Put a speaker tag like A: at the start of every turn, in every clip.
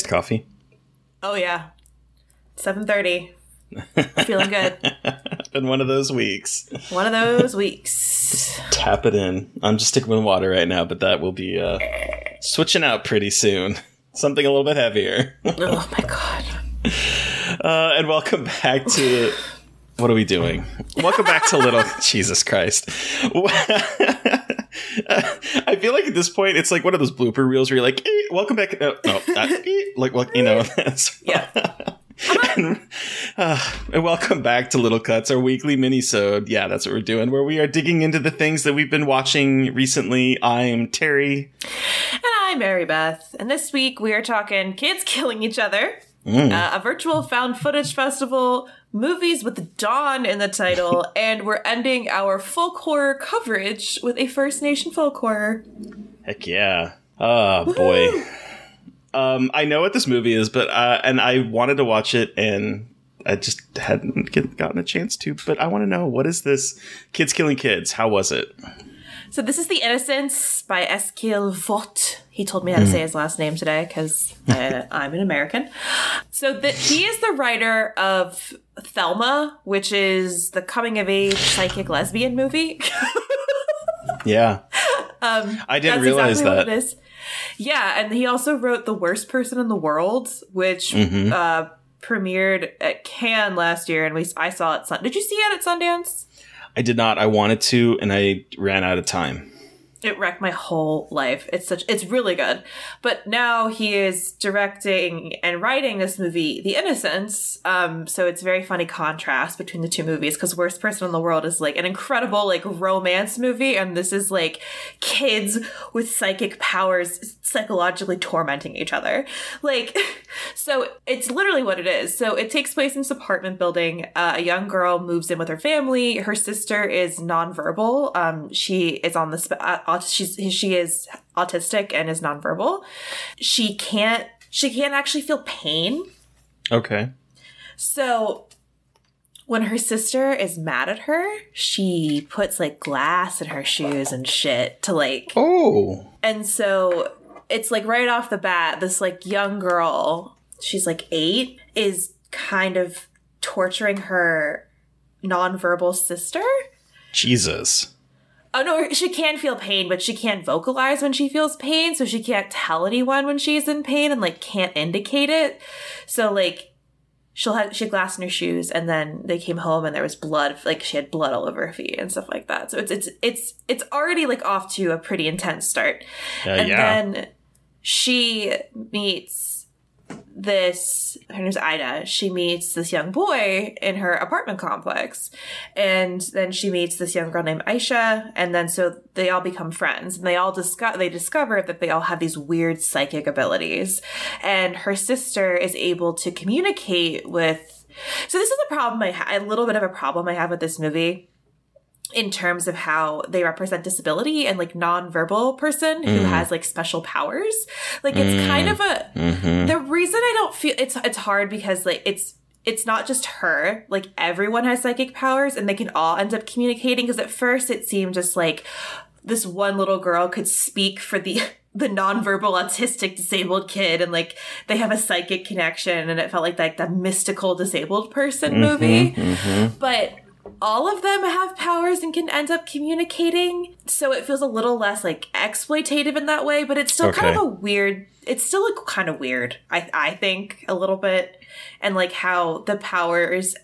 A: Iced coffee.
B: Oh yeah, seven thirty. Feeling good.
A: Been one of those weeks.
B: One of those weeks.
A: Tap it in. I'm just sticking with water right now, but that will be uh, switching out pretty soon. Something a little bit heavier.
B: oh my god.
A: Uh, and welcome back to. What are we doing? Welcome back to Little. Jesus Christ. I feel like at this point it's like one of those blooper reels where you're like, eh, "Welcome back." No, no, that, eh, like, well, you know, that's
B: Yeah.
A: and, uh, and welcome back to Little Cuts, our weekly mini-sode. Yeah, that's what we're doing, where we are digging into the things that we've been watching recently. I'm Terry.
B: And I'm Mary Beth. And this week we are talking kids killing each other,
A: Mm.
B: uh, a virtual found footage festival, movies with Dawn in the title, and we're ending our folk horror coverage with a First Nation folk horror.
A: Heck yeah. Oh boy. Um, I know what this movie is, but uh, and I wanted to watch it, and I just hadn't get, gotten a chance to. But I want to know what is this? Kids killing kids. How was it?
B: So this is The Innocents by Eskil Vogt. He told me how to say his last name today because uh, I'm an American. So the, he is the writer of Thelma, which is the coming of age psychic lesbian movie.
A: Yeah,
B: um,
A: I didn't realize
B: exactly
A: that.
B: Yeah, and he also wrote The Worst Person in the World, which
A: Mhm.
B: uh, premiered at Cannes last year, and we I saw it. Sun- Did you see it at Sundance?
A: I did not. I wanted to, and I ran out of time.
B: It wrecked my whole life. It's such it's really good. But now he is directing and writing this movie, The Innocents. Um, so it's very funny contrast between the two movies because Worst Person in the World is like an incredible like romance movie, and this is like kids with psychic powers psychologically tormenting each other. Like, so it's literally what it is. So it takes place in this apartment building. Uh, a young girl moves in with her family. Her sister is nonverbal. Um, she is on the uh, she's she is autistic and is nonverbal. She can't she can't actually feel pain.
A: Okay.
B: So when her sister is mad at her, she puts like glass in her shoes and shit to like
A: Oh.
B: and so it's like right off the bat, this like young girl, she's like eight, is kind of torturing her nonverbal sister.
A: Jesus.
B: Oh no, she can feel pain, but she can't vocalize when she feels pain, so she can't tell anyone when she's in pain and like can't indicate it. So like she'll have she had glass in her shoes and then they came home and there was blood like she had blood all over her feet and stuff like that. So it's it's it's it's already like off to a pretty intense start.
A: Uh,
B: and
A: yeah.
B: then she meets this her name's Ida. She meets this young boy in her apartment complex. And then she meets this young girl named Aisha. And then so they all become friends and they all discover they discover that they all have these weird psychic abilities. And her sister is able to communicate with so this is a problem I ha- a little bit of a problem I have with this movie in terms of how they represent disability and like non-verbal person who mm. has like special powers. Like it's mm. kind of a mm-hmm. the reason I don't feel it's it's hard because like it's it's not just her. Like everyone has psychic powers and they can all end up communicating because at first it seemed just like this one little girl could speak for the the nonverbal autistic disabled kid and like they have a psychic connection and it felt like like the mystical disabled person movie. Mm-hmm. Mm-hmm. But all of them have powers and can end up communicating so it feels a little less like exploitative in that way but it's still kind of a weird it's still like kind of weird i i think a little bit. And like how the powers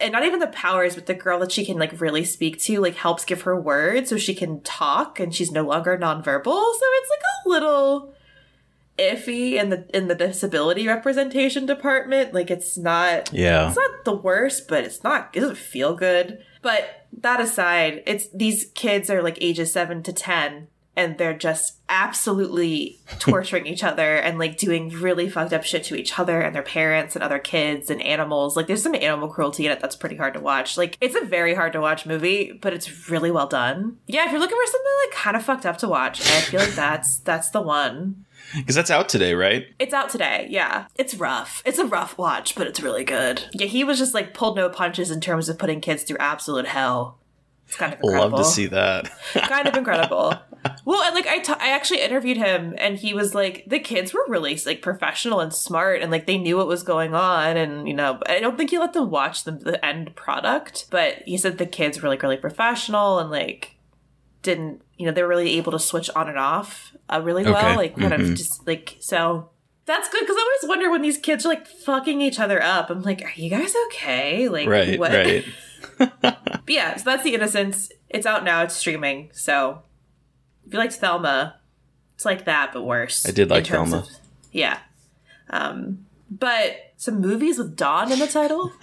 B: and not even the powers but the girl that she can like really speak to like helps give her words so she can talk and she's no longer nonverbal. So it's like a little iffy in the in the disability representation department like it's not
A: Yeah.
B: it's not the worst, but it's not. It doesn't feel good. But that aside, it's these kids are like ages seven to ten, and they're just absolutely torturing each other and like doing really fucked up shit to each other and their parents and other kids and animals. Like there's some animal cruelty in it that's pretty hard to watch. Like it's a very hard to watch movie, but it's really well done. Yeah, if you're looking for something like kind of fucked up to watch, I feel like that's that's the one.
A: Because that's out today, right?
B: It's out today, yeah. It's rough. It's a rough watch, but it's really good. Yeah, he was just like pulled no punches in terms of putting kids through absolute hell. It's kind of incredible.
A: Love to see that.
B: kind of incredible. Well, and like I, t- I actually interviewed him, and he was like, the kids were really like professional and smart, and like they knew what was going on, and you know, I don't think he let them watch the, the end product, but he said the kids were like really professional and like didn't, you know, they were really able to switch on and off uh, really
A: Okay.
B: well, like kind of just like so. That's good because I always wonder when these kids are like fucking each other up. I'm like, are you guys okay? Like,
A: right,
B: what?
A: right.
B: But yeah, so that's The Innocents It's out now. It's streaming. So if you liked Thelma, it's like that, but worse.
A: I did like Thelma.
B: of- yeah. Um, but some movies with Dawn in the title.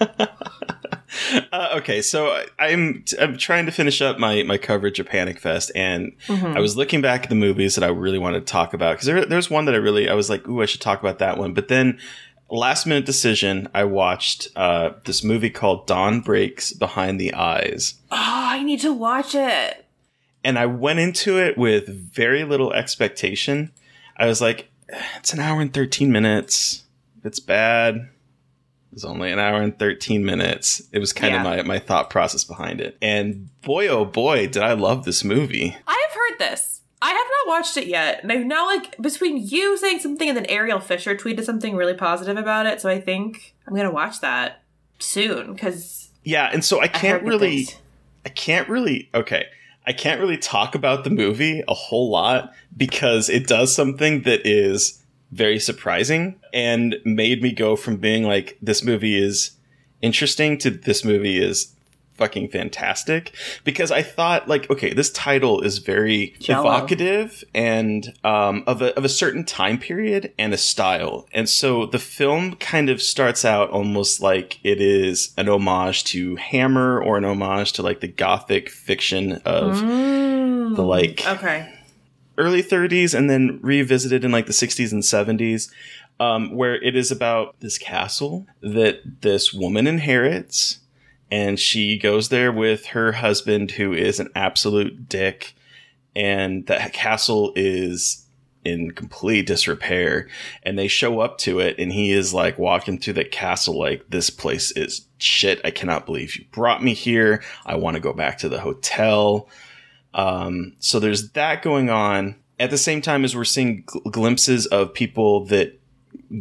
A: Uh, okay, so I'm I'm trying to finish up my my coverage of Panic Fest, and I was looking back at the movies that I really wanted to talk about because there there's one that I really I was like, ooh, I should talk about that one, but then last minute decision, I watched uh, this movie called Dawn Breaks Behind the Eyes.
B: oh, I need to watch it.
A: and I went into it with very little expectation. I was like, it's an hour and 13 minutes. It's bad, It was only an hour and 13 minutes. It was kind
B: Yeah.
A: of my, my thought process behind it. And boy, oh boy, did I love this movie.
B: I have heard this. I have not watched it yet. And I've now, like, between you saying something and then Ariel Fisher tweeted something really positive about it. So I think I'm going to watch that soon because
A: Yeah, and so I
B: I
A: can't
B: good
A: really. I can't really okay. I can't really talk about the movie a whole lot because it does something that is very surprising and made me go from being like this movie is interesting to this movie is fucking fantastic because I thought like okay this title is very
B: Jello.
A: evocative and um, of a of a certain time period and a style and so the film kind of starts out almost like it is an homage to Hammer or an homage to like the gothic fiction of the like
B: Okay.
A: Early 30s and then revisited in like the 60s and 70s um, where it is about this castle that this woman inherits and she goes there with her husband who is an absolute dick and that castle is in complete disrepair and they show up to it and he is like walking through the castle like this place is shit. I cannot believe you brought me here. I want to go back to the hotel um, so there's that going on. At the same time as we're seeing gl- glimpses of people that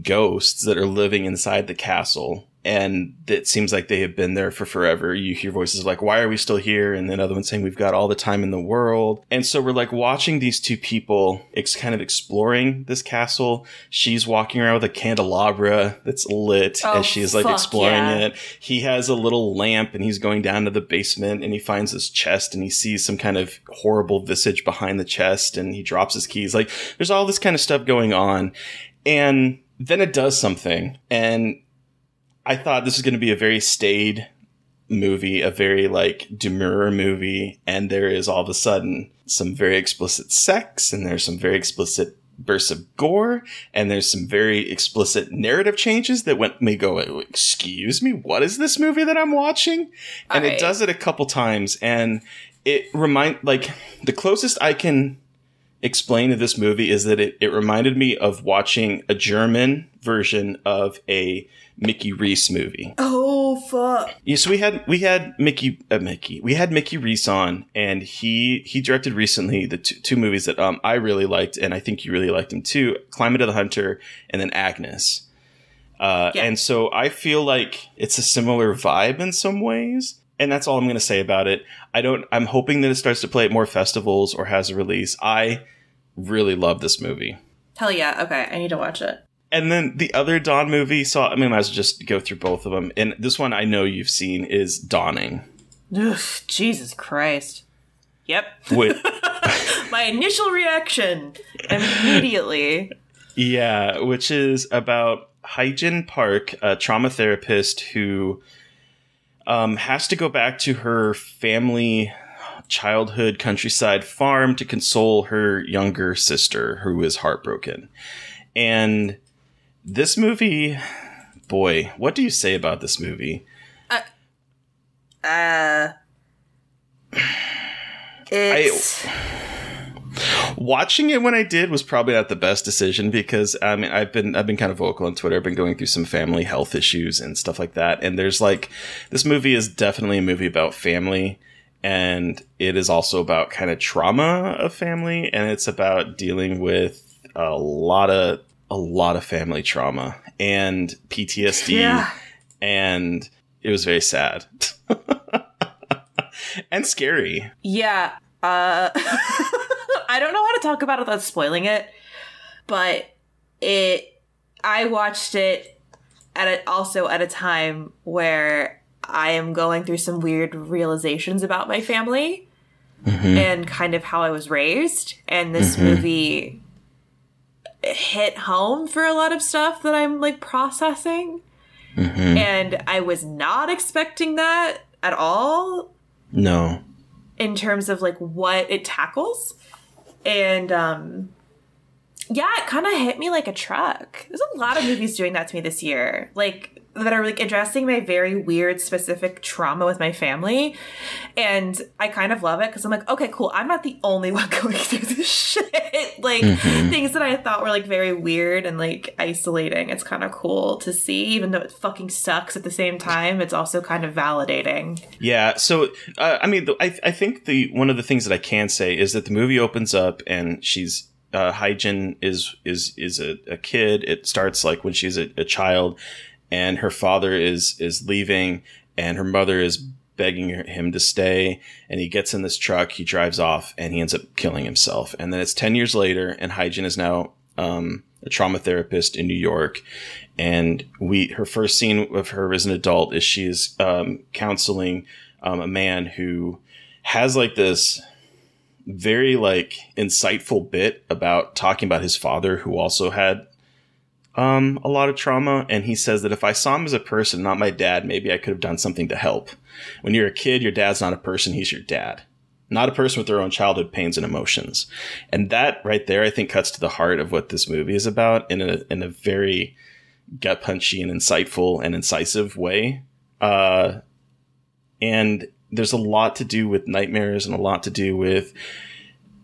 A: ghosts that are living inside the castle and it seems like they have been there for forever. You hear voices like, why are we still here? And then other ones saying we've got all the time in the world. And so we're like watching these two people ex- kind of exploring this castle. She's walking around with a candelabra that's lit
B: Oh,
A: as she's like exploring
B: yeah.
A: it. He has a little lamp and he's going down to the basement and he finds this chest and he sees some kind of horrible visage behind the chest and he drops his keys. Like there's all this kind of stuff going on. And then it does something. And I thought this was going to be a very staid movie, a very like demure movie, and there is all of a sudden some very explicit sex, and there's some very explicit bursts of gore, and there's some very explicit narrative changes that went me go, excuse me, what is this movie that I'm watching? And it does it a couple times, and it remind like the closest I can explain to this movie is that it, it reminded me of watching a German version of a Mickey Reese movie.
B: Oh fuck.
A: Yeah, so we had we had Mickey uh, Mickey we had Mickey Reese on, and he he directed recently the two, two movies that um I really liked, and I think you really liked him too: Climate of the Hunter, and then Agnes. Uh,
B: Yeah.
A: And so I feel like it's a similar vibe in some ways, and that's all I'm going to say about it. I don't. I'm hoping that it starts to play at more festivals or has a release. I really love this movie.
B: Hell yeah. Okay, I need to watch it.
A: And then the other Dawn movie, so I mean, I might as well just go through both of them. And this one I know you've seen is Dawning.
B: Ugh, Jesus Christ. Yep.
A: Wait,
B: My initial reaction immediately.
A: yeah, which is about Hyjin Park, a trauma therapist who um, has to go back to her family childhood countryside farm to console her younger sister who is heartbroken. And this movie, boy, what do you say about this movie?
B: Uh it's
A: watching it when I did was probably not the best decision because I mean I've been I've been kind of vocal on Twitter. I've been going through some family health issues and stuff like that. And there's like this movie is definitely a movie about family and it is also about kind of trauma of family and it's about dealing with a lot of a lot of family trauma and PTSD
B: Yeah.
A: and it was very sad. and scary.
B: Yeah. Uh I don't know how to talk about it without spoiling it, but it I watched it at a, also at a time where I am going through some weird realizations about my family mm-hmm. and kind of how I was raised. And this mm-hmm. movie hit home for a lot of stuff that I'm like processing. Mm-hmm. And I was not expecting that at all
A: No.
B: in terms of like what it tackles. And um yeah it kind of hit me like a truck. There's a lot of movies doing that to me this year. Like that are like addressing my very weird specific trauma with my family. And i kind of love it because i'm like okay cool. I'm not the only one going through this shit. Like things that i thought were like very weird and like isolating it's kind of cool to see even though it fucking sucks at the same time it's also kind of validating.
A: Yeah. So, uh, I mean, I, I think the one of the things that I can say is that the movie opens up and she's uh, Hyjin is is is a, a kid. It starts like when she's a, a child, and her father is is leaving, and her mother is begging him to stay. And he gets in this truck, he drives off, and he ends up killing himself. And then it's ten years later, and Hyjin is now um, a trauma therapist in New York. And we, her first scene of her as an adult is she is um, counseling um, a man who has like this very like insightful bit about talking about his father who also had um, a lot of trauma. And he says that if I saw him as a person, not my dad, maybe I could have done something to help. When you're a kid, your dad's not a person, he's your dad. Not a person with their own childhood pains and emotions. And that right there, I think, cuts to the heart of what this movie is about in a, in a very gut punchy and insightful and incisive way. Uh, and there's a lot to do with nightmares and a lot to do with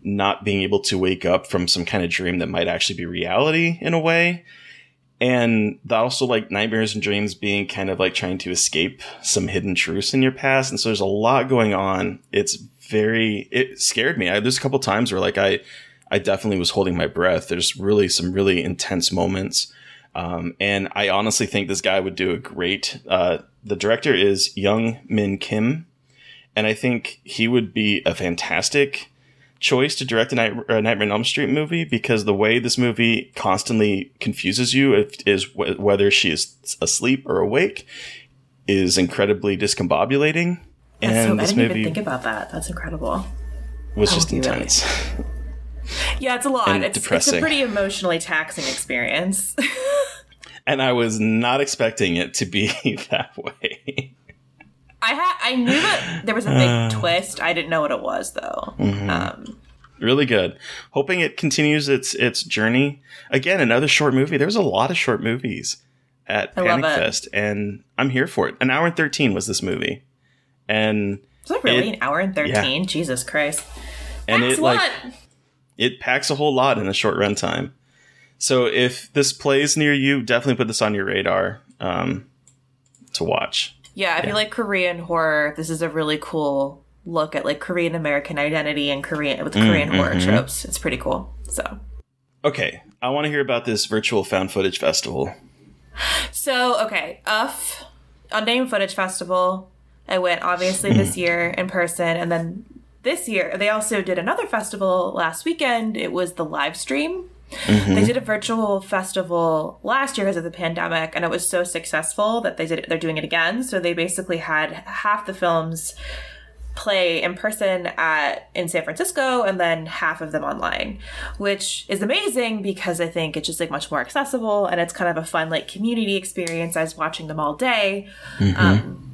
A: not being able to wake up from some kind of dream that might actually be reality in a way and that also like nightmares and dreams being kind of like trying to escape some hidden truths in your past. And so there's a lot going on. It's very it scared me. I, there's a couple times where like i i definitely was holding my breath. There's really some really intense moments. Um, and i honestly think this guy would do a great uh, the director is young min kim. And i think he would be a fantastic choice to direct a, Night, a Nightmare on Elm Street movie because the way this movie constantly confuses you if, is w- whether she is asleep or awake is incredibly discombobulating.
B: That's
A: and
B: so, I
A: this
B: didn't
A: movie
B: even think about that. That's incredible.
A: was
B: I
A: just
B: really-
A: intense.
B: Yeah, it's a lot. It's, it's a pretty emotionally taxing experience.
A: and I was not expecting it to be that way.
B: I had I knew that there was a big twist. I didn't know what it was though.
A: Mm-hmm.
B: Um,
A: really good. Hoping it continues its its journey. Again, another short movie. There was a lot of short movies at
B: I
A: Panic. Fest, and I'm here for it. An hour and thirteen was this movie, and
B: was that really
A: It-
B: an hour and thirteen? Jesus Christ!
A: and
B: That's
A: it like it packs a whole lot in a short runtime. So if this plays near you, definitely put this on your radar um, to watch.
B: Yeah, if you like Korean horror, this is a really cool look at like Korean American identity and Korean with Korean
A: Mm,
B: horror
A: mhm.
B: tropes. It's pretty cool. So,
A: Okay, I want to hear about this virtual found footage festival.
B: so okay, UF Unnamed Footage Festival. I went obviously this year in person, and then this year they also did another festival last weekend. It was the live stream. They did a virtual festival last year because of the pandemic, and it was so successful that they did it, they're doing it again. So they basically had half the films play in person at in San Francisco and then half of them online, which is amazing because I think it's just like much more accessible and it's kind of a fun like community experience. I was watching them all day. Um,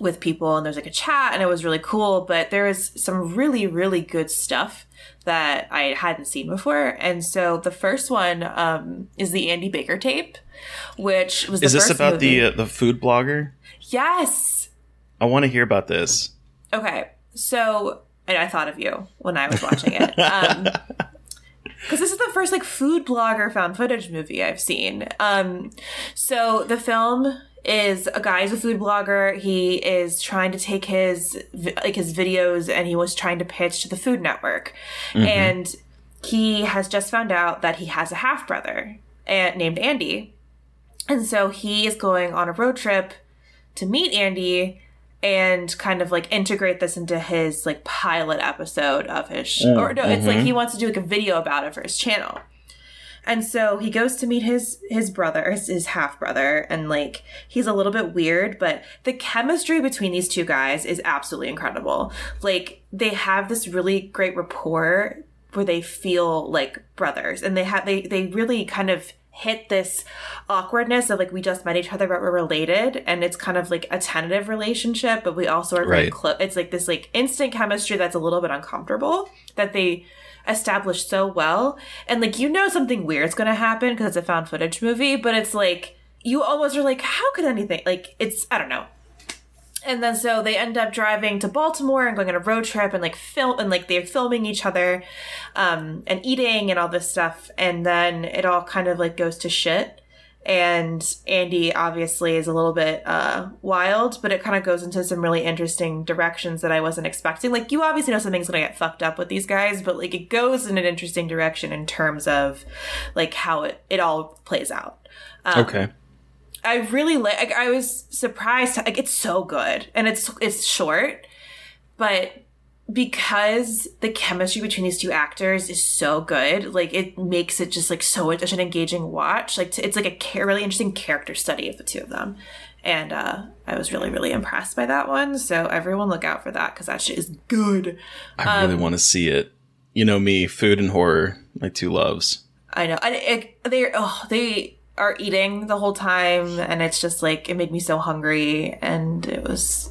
B: with people and there's like a chat and it was really cool but there is some really really good stuff that i hadn't seen before and so the first one um, is the andy baker tape which was the
A: Is this about
B: movie.
A: the uh, the food blogger?
B: yes
A: I want to hear about this.
B: Okay, so and I thought of you when I was watching it. Um, because this is the first like food blogger found footage movie I've seen. Um, so the film is a guy's a food blogger. He is trying to take his like his videos and he was trying to pitch to the Food Network, mm-hmm. and he has just found out that he has a half brother and named Andy, and so he is going on a road trip to meet Andy and kind of like integrate this into his like pilot episode of his sh- or no it's like mm-hmm. he wants to do like a video about it for his channel and so he goes to meet his his brother his, his half brother and like he's a little bit weird but the chemistry between these two guys is absolutely incredible like they have this really great rapport where they feel like brothers and they have they they really kind of hit this awkwardness of like we just met each other but we're related and it's kind of like a tentative relationship but we also are very
A: Right.
B: close it's like this like instant chemistry that's a little bit uncomfortable that they established so well. And like you know something weird's gonna happen because it's a found footage movie but it's like you almost are like how could anything like it's i don't know. And then so they end up driving to Baltimore and going on a road trip and like film and like they're filming each other um and eating and all this stuff. And then it all kind of like goes to shit and Andy obviously is a little bit uh wild but it kind of goes into some really interesting directions that I wasn't expecting like you obviously know something's going to get fucked up with these guys but like it goes in an interesting direction in terms of like how it it all plays out
A: okay.
B: I really like. like, I was surprised. Like it's so good, and it's it's short, but because the chemistry between these two actors is so good, like it makes it just like so such an engaging watch. Like to, it's like a ca- really interesting character study of the two of them, and uh, I was really really impressed by that one. So everyone look out for that because that shit is good.
A: I really want to see it. You know me, food and horror, my two loves.
B: I know. And it, they oh, they are eating the whole time, and it's just like it made me so hungry, and it was.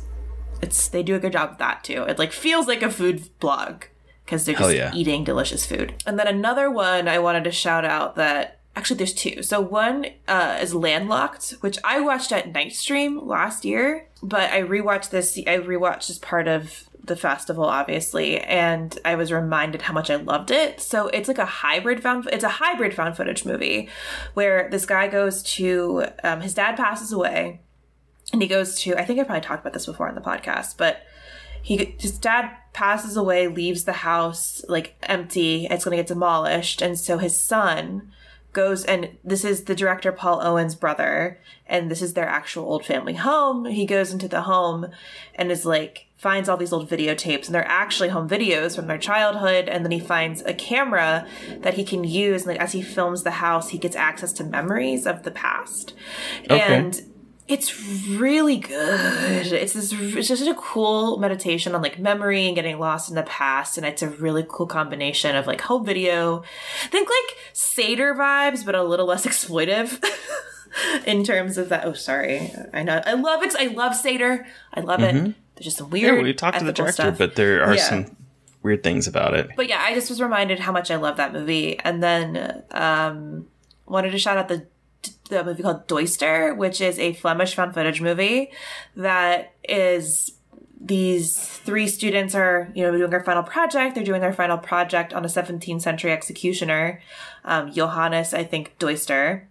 B: It's they do a good job with that too. It like feels like a food blog because they're just
A: yeah.
B: eating delicious food. And then another one I wanted to shout out that actually there's two. So one uh, is Landlocked, which I watched at Night Stream last year, but I rewatched this. I rewatched as part of the festival, obviously, and I was reminded how much I loved it. So it's like a hybrid found. It's a hybrid found footage movie, where this guy goes to um, his dad passes away, and he goes to. I think I probably talked about this before on the podcast, but he his dad passes away leaves the house like empty it's going to get demolished and so his son goes and this is the director paul owen's brother and this is their actual old family home he goes into the home and is like finds all these old videotapes and they're actually home videos from their childhood and then he finds a camera that he can use and like as he films the house he gets access to memories of the past
A: Okay.
B: and it's really good. It's this. It's just a cool meditation on like memory and getting lost in the past, and it's a really cool combination of like home video. Think like Sator vibes, but a little less exploitive. in terms of that, oh sorry, I know I love it. I love Sator. I love it. There's just some weird.
A: Mm-hmm. Yeah, we talked to the director,
B: stuff.
A: but there are
B: Yeah.
A: some weird things about it.
B: But yeah, I just was reminded how much I love that movie, and then um, wanted to shout out the the movie called Duyster, which is a Flemish found footage movie that is these three students are you know doing their final project. They're doing their final project on a 17th century executioner, um, Johannes, I think Duyster.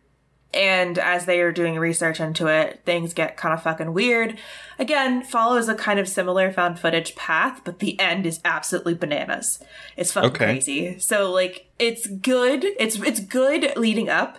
B: And as they are doing research into it, things get kind of fucking weird. Again, follows a kind of similar found footage path, but the end is absolutely bananas. It's fucking
A: Okay.
B: crazy. So like it's good. It's it's good leading up,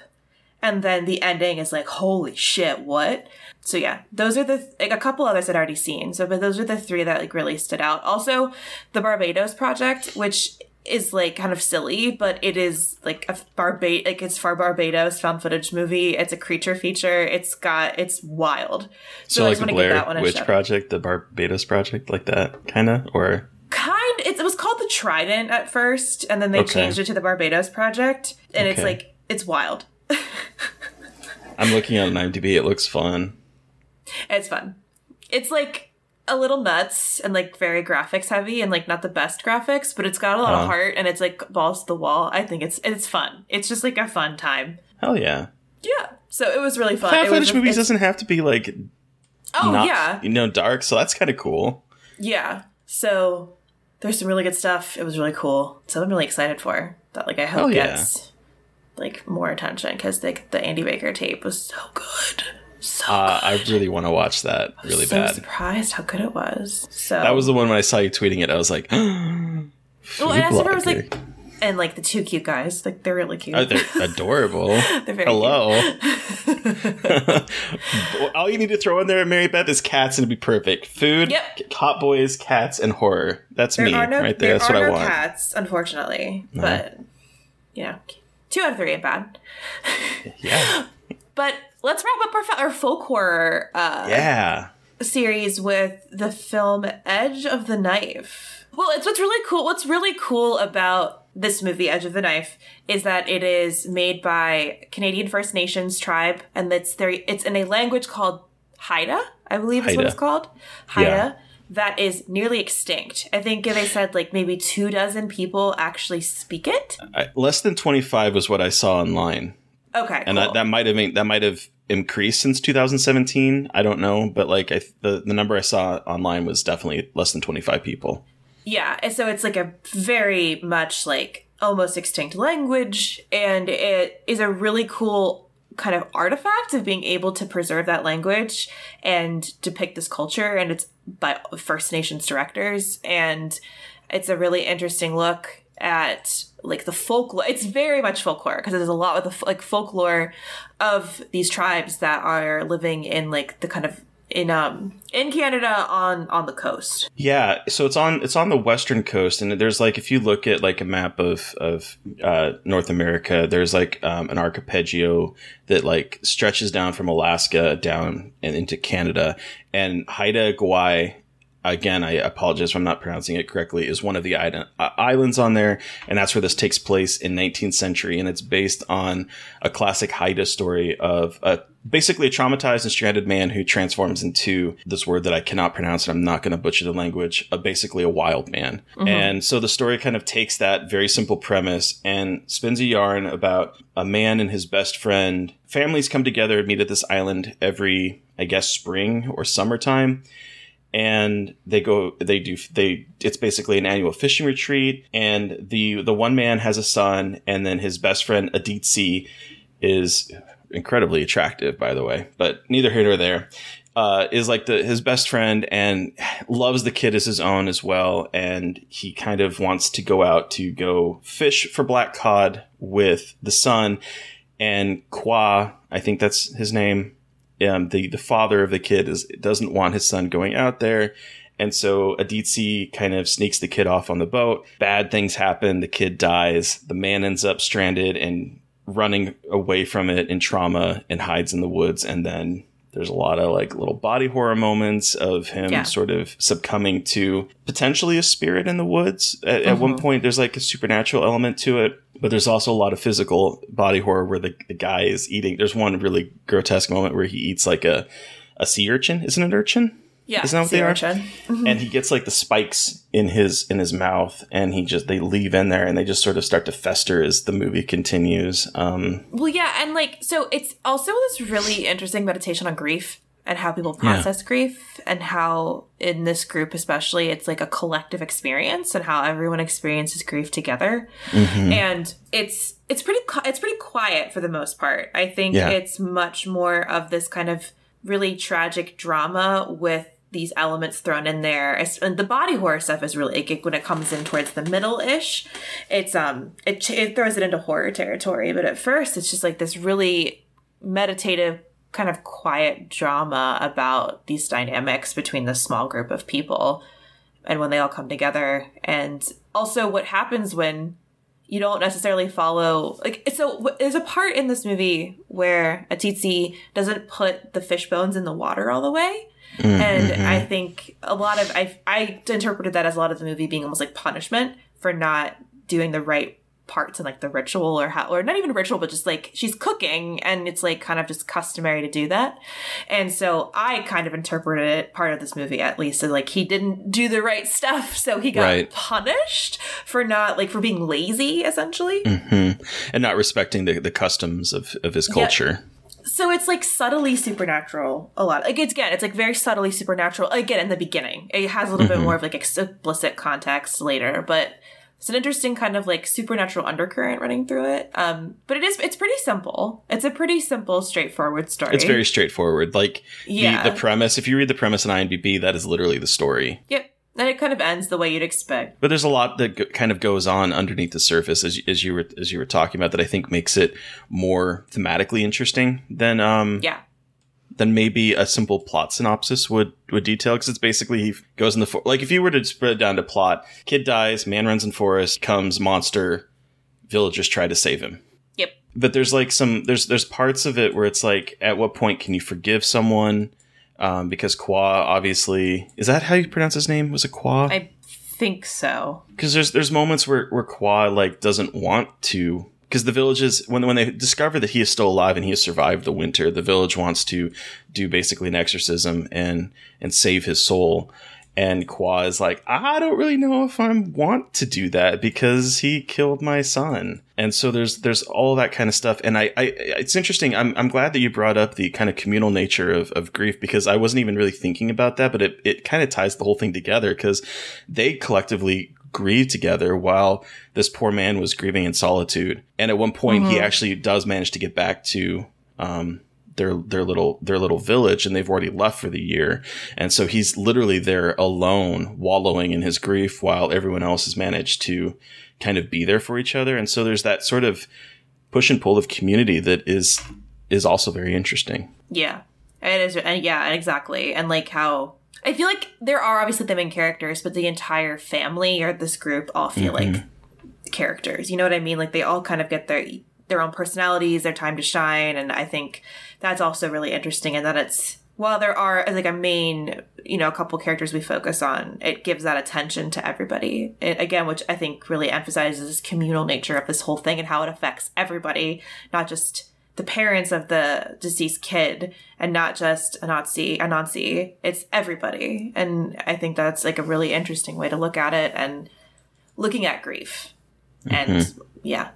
B: and then the ending is like holy shit, what? So yeah, those are the like a couple others I'd already seen. So but those are the three that like really stood out. Also, the Barbados project, which is like kind of silly, but it is like a Barba like it's for Barbados found footage movie. It's a creature feature. It's got it's wild.
A: So,
B: I
A: like the Blair
B: that one a
A: Witch. Project, the Barbados Project, like that kind of, or
B: kind it, it was called the trident at first and then they
A: Okay.
B: changed it to the barbados project and it's like it's wild
A: I'm looking at an IMDb. It looks fun.
B: it's fun it's like a little nuts and like very graphics heavy and like not the best graphics but it's got a lot
A: Uh-huh.
B: of heart and it's like balls to the wall i think it's it's fun it's just like a fun time
A: Hell yeah!
B: yeah so it was really fun
A: Found
B: it was
A: footage movies doesn't have to be like
B: oh
A: not
B: yeah
A: you know dark, so that's kind of cool.
B: yeah so there's some really good stuff it was really cool so i'm really excited for that like i hope
A: Hell yeah.
B: gets like more attention because like the andy baker tape was so good so
A: Uh, I really want to watch that really bad.
B: so
A: bad.
B: surprised how good it was. So
A: That was the one when I saw you tweeting it. I was like,
B: well, and I was like, and like the two cute guys, like they're really cute.
A: oh, they're adorable.
B: They're very
A: Hello. All you need to throw in there, Mary Beth, is cats, and it'd be perfect. Food,
B: Yep.
A: hot boys, cats, and horror. That's
B: there
A: me
B: no,
A: right there.
B: there
A: That's what I want.
B: cats, unfortunately, but you know, two out of three ain't bad.
A: Yeah,
B: But let's wrap up our, fa- our folk horror uh,
A: yeah.
B: series with the film Edge of the Knife. Well, it's what's really cool. What's really cool about this movie, Edge of the Knife, is that it is made by Canadian First Nations tribe, and it's there. It's in a language called Haida, I believe is what it's called. Haida.
A: Yeah.
B: That is nearly extinct. I think they said like maybe two dozen people actually speak it.
A: I, less than twenty five was what I saw online,
B: Okay,
A: and
B: cool.
A: that, that might have that might have increased since 2017. I don't know, but like I, the the number I saw online was definitely less than 25 people.
B: Yeah, and so it's like a very much like almost extinct language, and it is a really cool kind of artifact of being able to preserve that language and depict this culture. And it's by First Nations directors, and it's a really interesting look at like the folklore. It's very much folklore because there's a lot of the like folklore of these tribes that are living in like the kind of in um in Canada on on the coast.
A: Yeah, so it's on it's on the western coast, and there's like if you look at like a map of of uh, North America, there's like um, an archipelago that like stretches down from Alaska down and into Canada, and Haida Gwaii. Again, I apologize if I'm not pronouncing it correctly. Is one of the uh, islands on there, and that's where this takes place in 19th century, and it's based on a classic Haida story of a basically a traumatized and stranded man who transforms into this word that I cannot pronounce and I'm not going to butcher the language, uh, basically a wild man. And so the story kind of takes that very simple premise and spins a yarn about a man and his best friend. Families come together and meet at this island every, I guess, spring or summertime and they go they do they it's basically an annual fishing retreat and the the one man has a son and then his best friend Aditsi is incredibly attractive by the way but neither here nor there uh, is like the his best friend and loves the kid as his own as well and he kind of wants to go out to go fish for black cod with the son and Kwa I think that's his name um, the the father of the kid is doesn't want his son going out there, and so Aditsi kind of sneaks the kid off on the boat. Bad things happen. The kid dies. The man ends up stranded and running away from it in trauma and hides in the woods. And then there's a lot of like little body horror moments of him
B: Yeah.
A: sort of succumbing to potentially a spirit in the woods. At, at one mm-hmm. point, there's like a supernatural element to it. But there's also a lot of physical body horror where the, the guy is eating. There's one really grotesque moment where he eats like a, a sea urchin. Isn't it urchin?
B: Yeah,
A: Isn't that what they are?
B: urchin.
A: and he gets like the spikes in his in his mouth and he just they leave in there and they just sort of start to fester as the movie continues um
B: Well, yeah, and like so it's also this really interesting meditation on grief and how people process grief and how in this group especially it's like a collective experience and how everyone experiences grief together. And it's it's pretty it's pretty quiet for the most part. I think
A: Yeah.
B: it's much more of this kind of really tragic drama with these elements thrown in there. And the body horror stuff is really like when it comes in towards the middle ish. It's um it it throws it into horror territory, but at first it's just like this really meditative kind of quiet drama about these dynamics between this small group of people and when they all come together and also what happens when you don't necessarily follow like so there's a part in this movie where Atitsi doesn't put the fish bones in the water all the way Mm, and mm-hmm. I think a lot of I I interpreted that as a lot of the movie being almost like punishment for not doing the right parts in like the ritual or how or not even a ritual but just like she's cooking and it's like kind of just customary to do that. And so i kind of interpreted it part of this movie at least as like he didn't do the right stuff so he got
A: Right.
B: punished for not like for being lazy essentially. Mm-hmm.
A: And not respecting the, the customs of, of his culture
B: so it's like subtly supernatural a lot. Like it's again it's like very subtly supernatural again in the beginning. It has a little bit more of like explicit context later but it's an interesting kind of like supernatural undercurrent running through it. Um but it is it's pretty simple. It's a pretty simple straightforward story.
A: It's very straightforward. Like
B: Yeah.
A: the, the premise if you read the premise on imdb that is literally the story.
B: Yep and it kind of ends the way you'd expect.
A: But there's a lot that g- kind of goes on underneath the surface as, as you were as you were talking about that i think makes it more thematically interesting than um
B: yeah.
A: than maybe a simple plot synopsis would would detail because it's basically he goes in the for- like if you were to spread it down to plot kid dies man runs in forest comes monster villagers try to save him.
B: Yep.
A: But there's like some there's there's parts of it where it's like at what point can you forgive someone um, because Kwa obviously is that how you pronounce his name? Was it Kwa?
B: I think so.
A: Because there's there's moments where where Kwa like doesn't want to because the villages when when they discover that he is still alive and he has survived the winter, the village wants to do basically an exorcism and and save his soul. And Kwa is like, I don't really know if I want to do that because he killed my son. And so there's there's all that kind of stuff. And I, I it's interesting. I'm I'm glad that you brought up the kind of communal nature of, of grief because I wasn't even really thinking about that, but it, it kind of ties the whole thing together because they collectively grieved together while this poor man was grieving in solitude. And at one point, he actually does manage to get back to um, their their little their little village, and they've already left for the year. And so he's literally there alone, wallowing in his grief, while everyone else has managed to kind of be there for each other. And so there's that sort of push and pull of community that is is also very interesting.
B: Yeah. It is, and yeah, exactly. And like how I feel like there are obviously the main characters, but the entire family or this group all feel mm-hmm. like characters. You know what I mean? Like they all kind of get their their own personalities, their time to shine, and I think that's also really interesting. And that it's while there are like a main, you know, a couple characters we focus on, it gives that attention to everybody it, again, which I think really emphasizes this communal nature of this whole thing and how it affects everybody, not just the parents of the deceased kid and not just Anansi, Anansi. It's everybody. And I think that's like a really interesting way to look at it and looking at grief. And mm-hmm. yeah.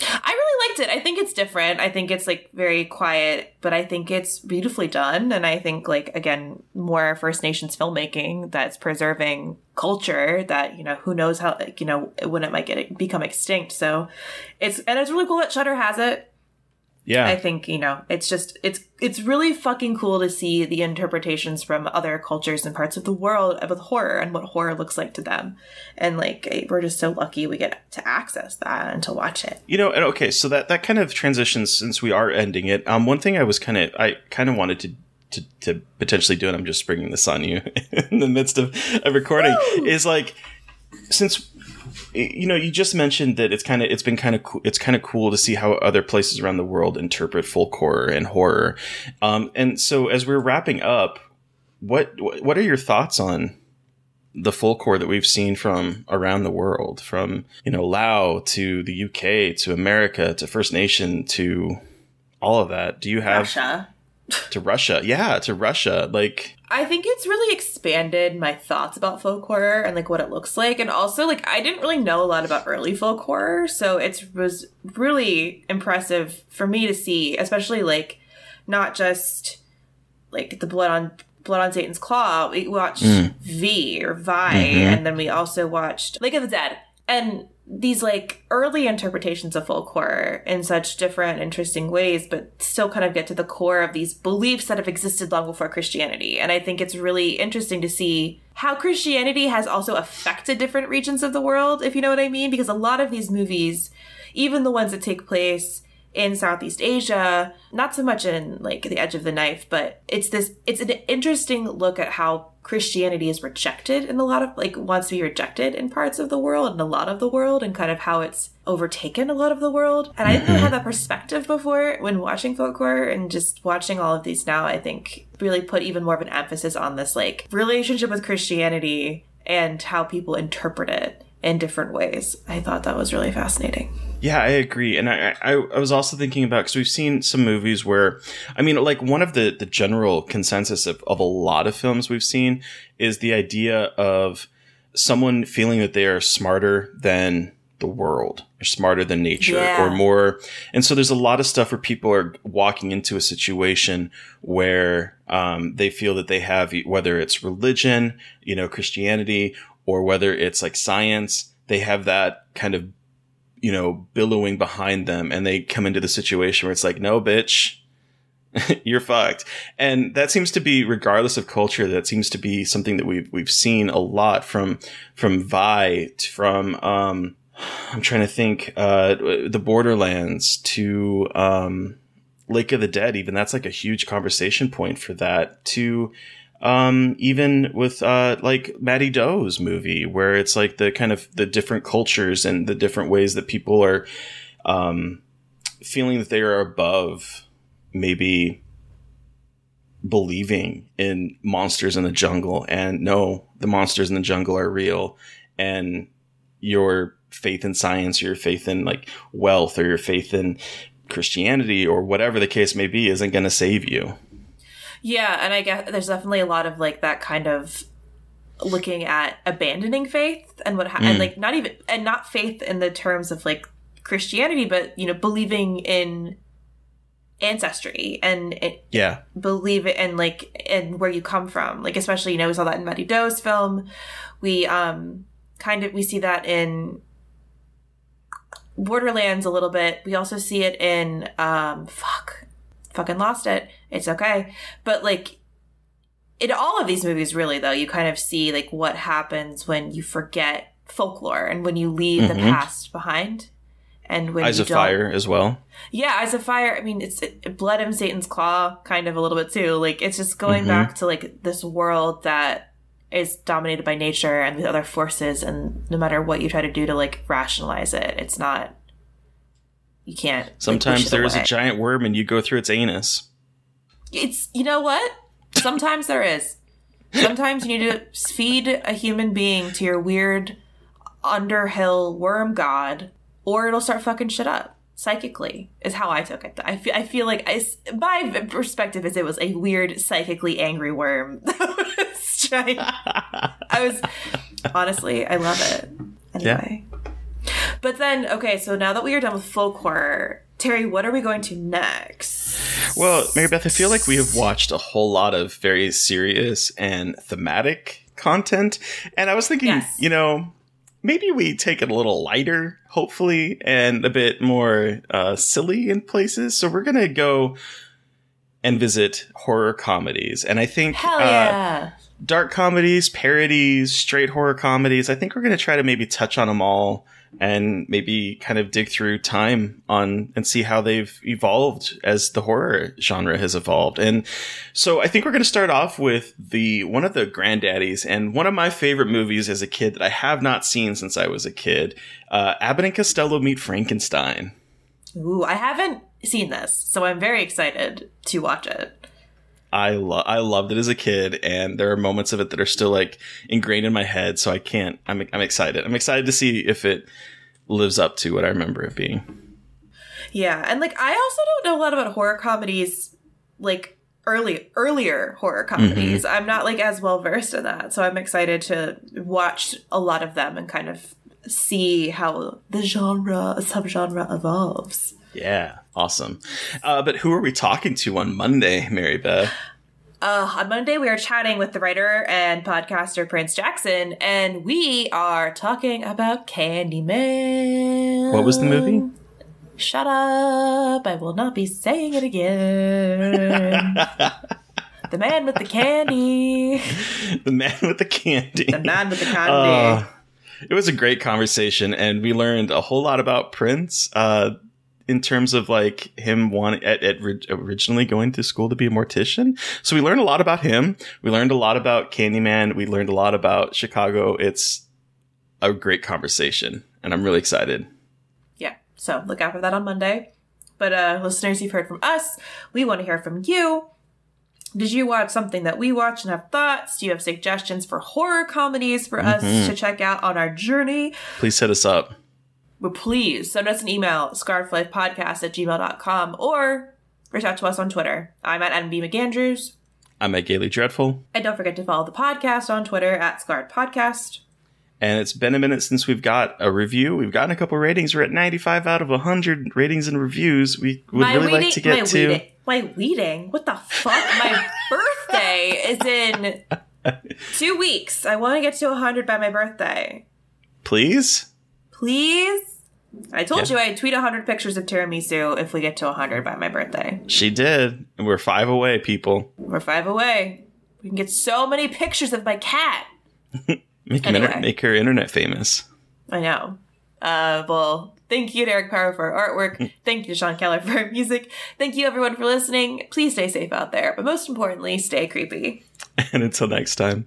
B: I really liked it. I think it's different. I think it's like very quiet, but I think it's beautifully done. And I think like again, more First Nations filmmaking that's preserving culture that, you know, who knows how like, you know, when it might get become extinct. So it's and it's really cool that Shudder has it.
A: Yeah.
B: I think, you know, it's just it's it's really fucking cool to see the interpretations from other cultures and parts of the world of horror and what horror looks like to them. And like eh, we're just so lucky we get to access that and to watch it.
A: You know, and okay, so that that kind of transitions since we are ending it. Um, one thing I was kind of I kind of wanted to. To, to potentially do, and I'm just springing this on you in the midst of a recording, is like since you know you just mentioned that it's kind of it's been kind of it's kind of cool to see how other places around the world interpret folk horror and horror um, and so as we're wrapping up what what are your thoughts on the folk horror that we've seen from around the world from you know lao to the uk to america to first nation to all of that do you have
B: Russia.
A: To russia yeah to russia like
B: I think it's really expanded my thoughts about folk horror and like what it looks like. And also like I didn't really know a lot about early folk horror, so it was really impressive for me to see, especially like not just like the blood on blood on Satan's claw. We watched mm. V or Viy, mm-hmm. and then we also watched Lake of the Dead. And these like early interpretations of folk horror in such different, interesting ways, but still kind of get to the core of these beliefs that have existed long before Christianity. And I think it's really interesting to see how Christianity has also affected different regions of the world, if you know what I mean. Because a lot of these movies, even the ones that take place in Southeast Asia, not so much in like the edge of the knife, but it's this it's an interesting look at how Christianity is rejected in a lot of like wants to be rejected in parts of the world and a lot of the world and kind of how it's overtaken a lot of the world. And I didn't really have that perspective before when watching folk horror and just watching all of these now, I think really put even more of an emphasis on this like relationship with Christianity and how people interpret it in different ways. I thought that was really fascinating.
A: Yeah, I agree, and I I, I was also thinking about because we've seen some movies where, I mean, like one of the the general consensus of of a lot of films we've seen is the idea of someone feeling that they are smarter than the world or smarter than nature
B: Yeah.
A: or more and so there's a lot of stuff where people are walking into a situation where um, they feel that they have whether it's religion you know christianity or whether it's like science they have that kind of you know billowing behind them and they come into the situation where it's like no bitch you're fucked. And that seems to be, regardless of culture, that seems to be something that we've we've seen a lot from from Viy, from um, I'm trying to think, uh, the Borderlands to um, Lake of the Dead. Even that's like a huge conversation point for that. To um, even with uh, like Mattie Do's movie, where it's like the kind of the different cultures and the different ways that people are um, feeling that they are above maybe believing in monsters in the jungle. And no the monsters in the jungle are real. And your faith in science or your faith in like wealth or your faith in christianity or whatever the case may be isn't going to save you
B: Yeah, and I guess there's definitely a lot of like that kind of looking at abandoning faith and what ha- and like not even and not faith in the terms of like Christianity, but you know believing in ancestry and it,
A: yeah.
B: believe it and like and where you come from. Like especially you know we saw that in Mattie Do's film. We um kind of we see that in Borderlands a little bit. We also see it in um fuck fucking lost it it's okay but like in all of these movies really though you kind of see like what happens when you forget folklore and when you leave the
A: Mhm.
B: past behind And when
A: Eyes
B: you
A: of Fire as well.
B: yeah, Eyes of Fire. I mean, it's it, Blood and Satan's Claw, kind of a little bit too. Like it's just going
A: Mm-hmm.
B: back to like this world that is dominated by nature and the other forces, and no matter what you try to do to like rationalize it, it's not. You can't. like,
A: Sometimes
B: push it
A: there is a giant worm and you go through its anus.
B: It's you know what? Sometimes there is. Sometimes you need to feed a human being to your weird underhill worm god, or it'll start fucking shit up psychically. Is how I took it. I feel. I feel like I. My perspective is it was a weird psychically angry worm. that was trying. I was honestly. I love it. Anyway. But then, okay, so now that we are done with folk horror, Terry, what are we going to next?
A: Well, Mary Beth, I feel like we have watched a whole lot of very serious and thematic content. And I was thinking,
B: Yes.
A: you know, maybe we take it a little lighter, hopefully, and a bit more uh, silly in places. So we're going to go and visit horror comedies. And I think
B: Hell
A: uh,
B: yeah.
A: Dark comedies, parodies, straight horror comedies. I think we're going to try to maybe touch on them all and maybe kind of dig through time on and see how they've evolved as the horror genre has evolved. And so I think we're going to start off with the one of the granddaddies and one of my favorite movies as a kid that I have not seen since I was a kid. Uh, Abbott and Costello meet Frankenstein.
B: Ooh, I haven't seen this, so I'm very excited to watch it.
A: I lo- I loved it as a kid, and there are moments of it that are still like ingrained in my head. So I can't. I'm I'm excited. I'm excited to see if it lives up to what I remember it being.
B: Yeah, and like I also don't know a lot about horror comedies, like early earlier horror mm-hmm. comedies. I'm not like as well versed in that, so I'm excited to watch a lot of them and kind of see how the genre subgenre evolves.
A: Yeah, awesome. Uh, but who are we talking to on Monday, Mary Beth?
B: Uh, on Monday, we are chatting with the writer and podcaster Prince Jackson, and we are talking about Candyman.
A: What was the movie?
B: Shut up! I will not be saying it again. the man with the candy.
A: The man with the candy.
B: The man with the candy.
A: Uh, it was a great conversation, and we learned a whole lot about Prince. Uh, in terms of like him wanting at, at ri- originally going to school to be a mortician, so we learned a lot about him. We learned a lot about Candyman. We learned a lot about Chicago. It's a great conversation, and I'm really excited.
B: yeah. So look out for that on Monday. But uh, listeners, you've heard from us. We want to hear from you. Did you watch something that we watched and have thoughts? Do you have suggestions for horror comedies for us to check out on our journey?
A: Please set us up.
B: Well, please send us an email, scarflifepodcast at gmail.com, or reach out to us on Twitter. I'm at Adam B. McAndrews.
A: I'm at Gaily Dreadful,
B: And don't forget to follow the podcast on Twitter at Scarred Podcast.
A: and it's been a minute since we've got a review. We've gotten a couple ratings. We're at 95 out of 100 ratings and reviews. We would really like to get
B: my
A: to.
B: weeding, my weeding. What the fuck? My birthday is in two weeks. I want to get to 100 by my birthday.
A: Please.
B: Please? I told
A: Yeah.
B: you I'd tweet 100 pictures of tiramisu if we get to 100 by my birthday.
A: She did. We're five away, people.
B: We're five away. We can get so many pictures of my cat.
A: Make, him inter- make her internet famous.
B: I know. Uh, well, thank you to Eric Power for our artwork. Thank you to Sean Keller for our music. Thank you everyone for listening. Please stay safe out there, but most importantly, stay creepy.
A: And until next time.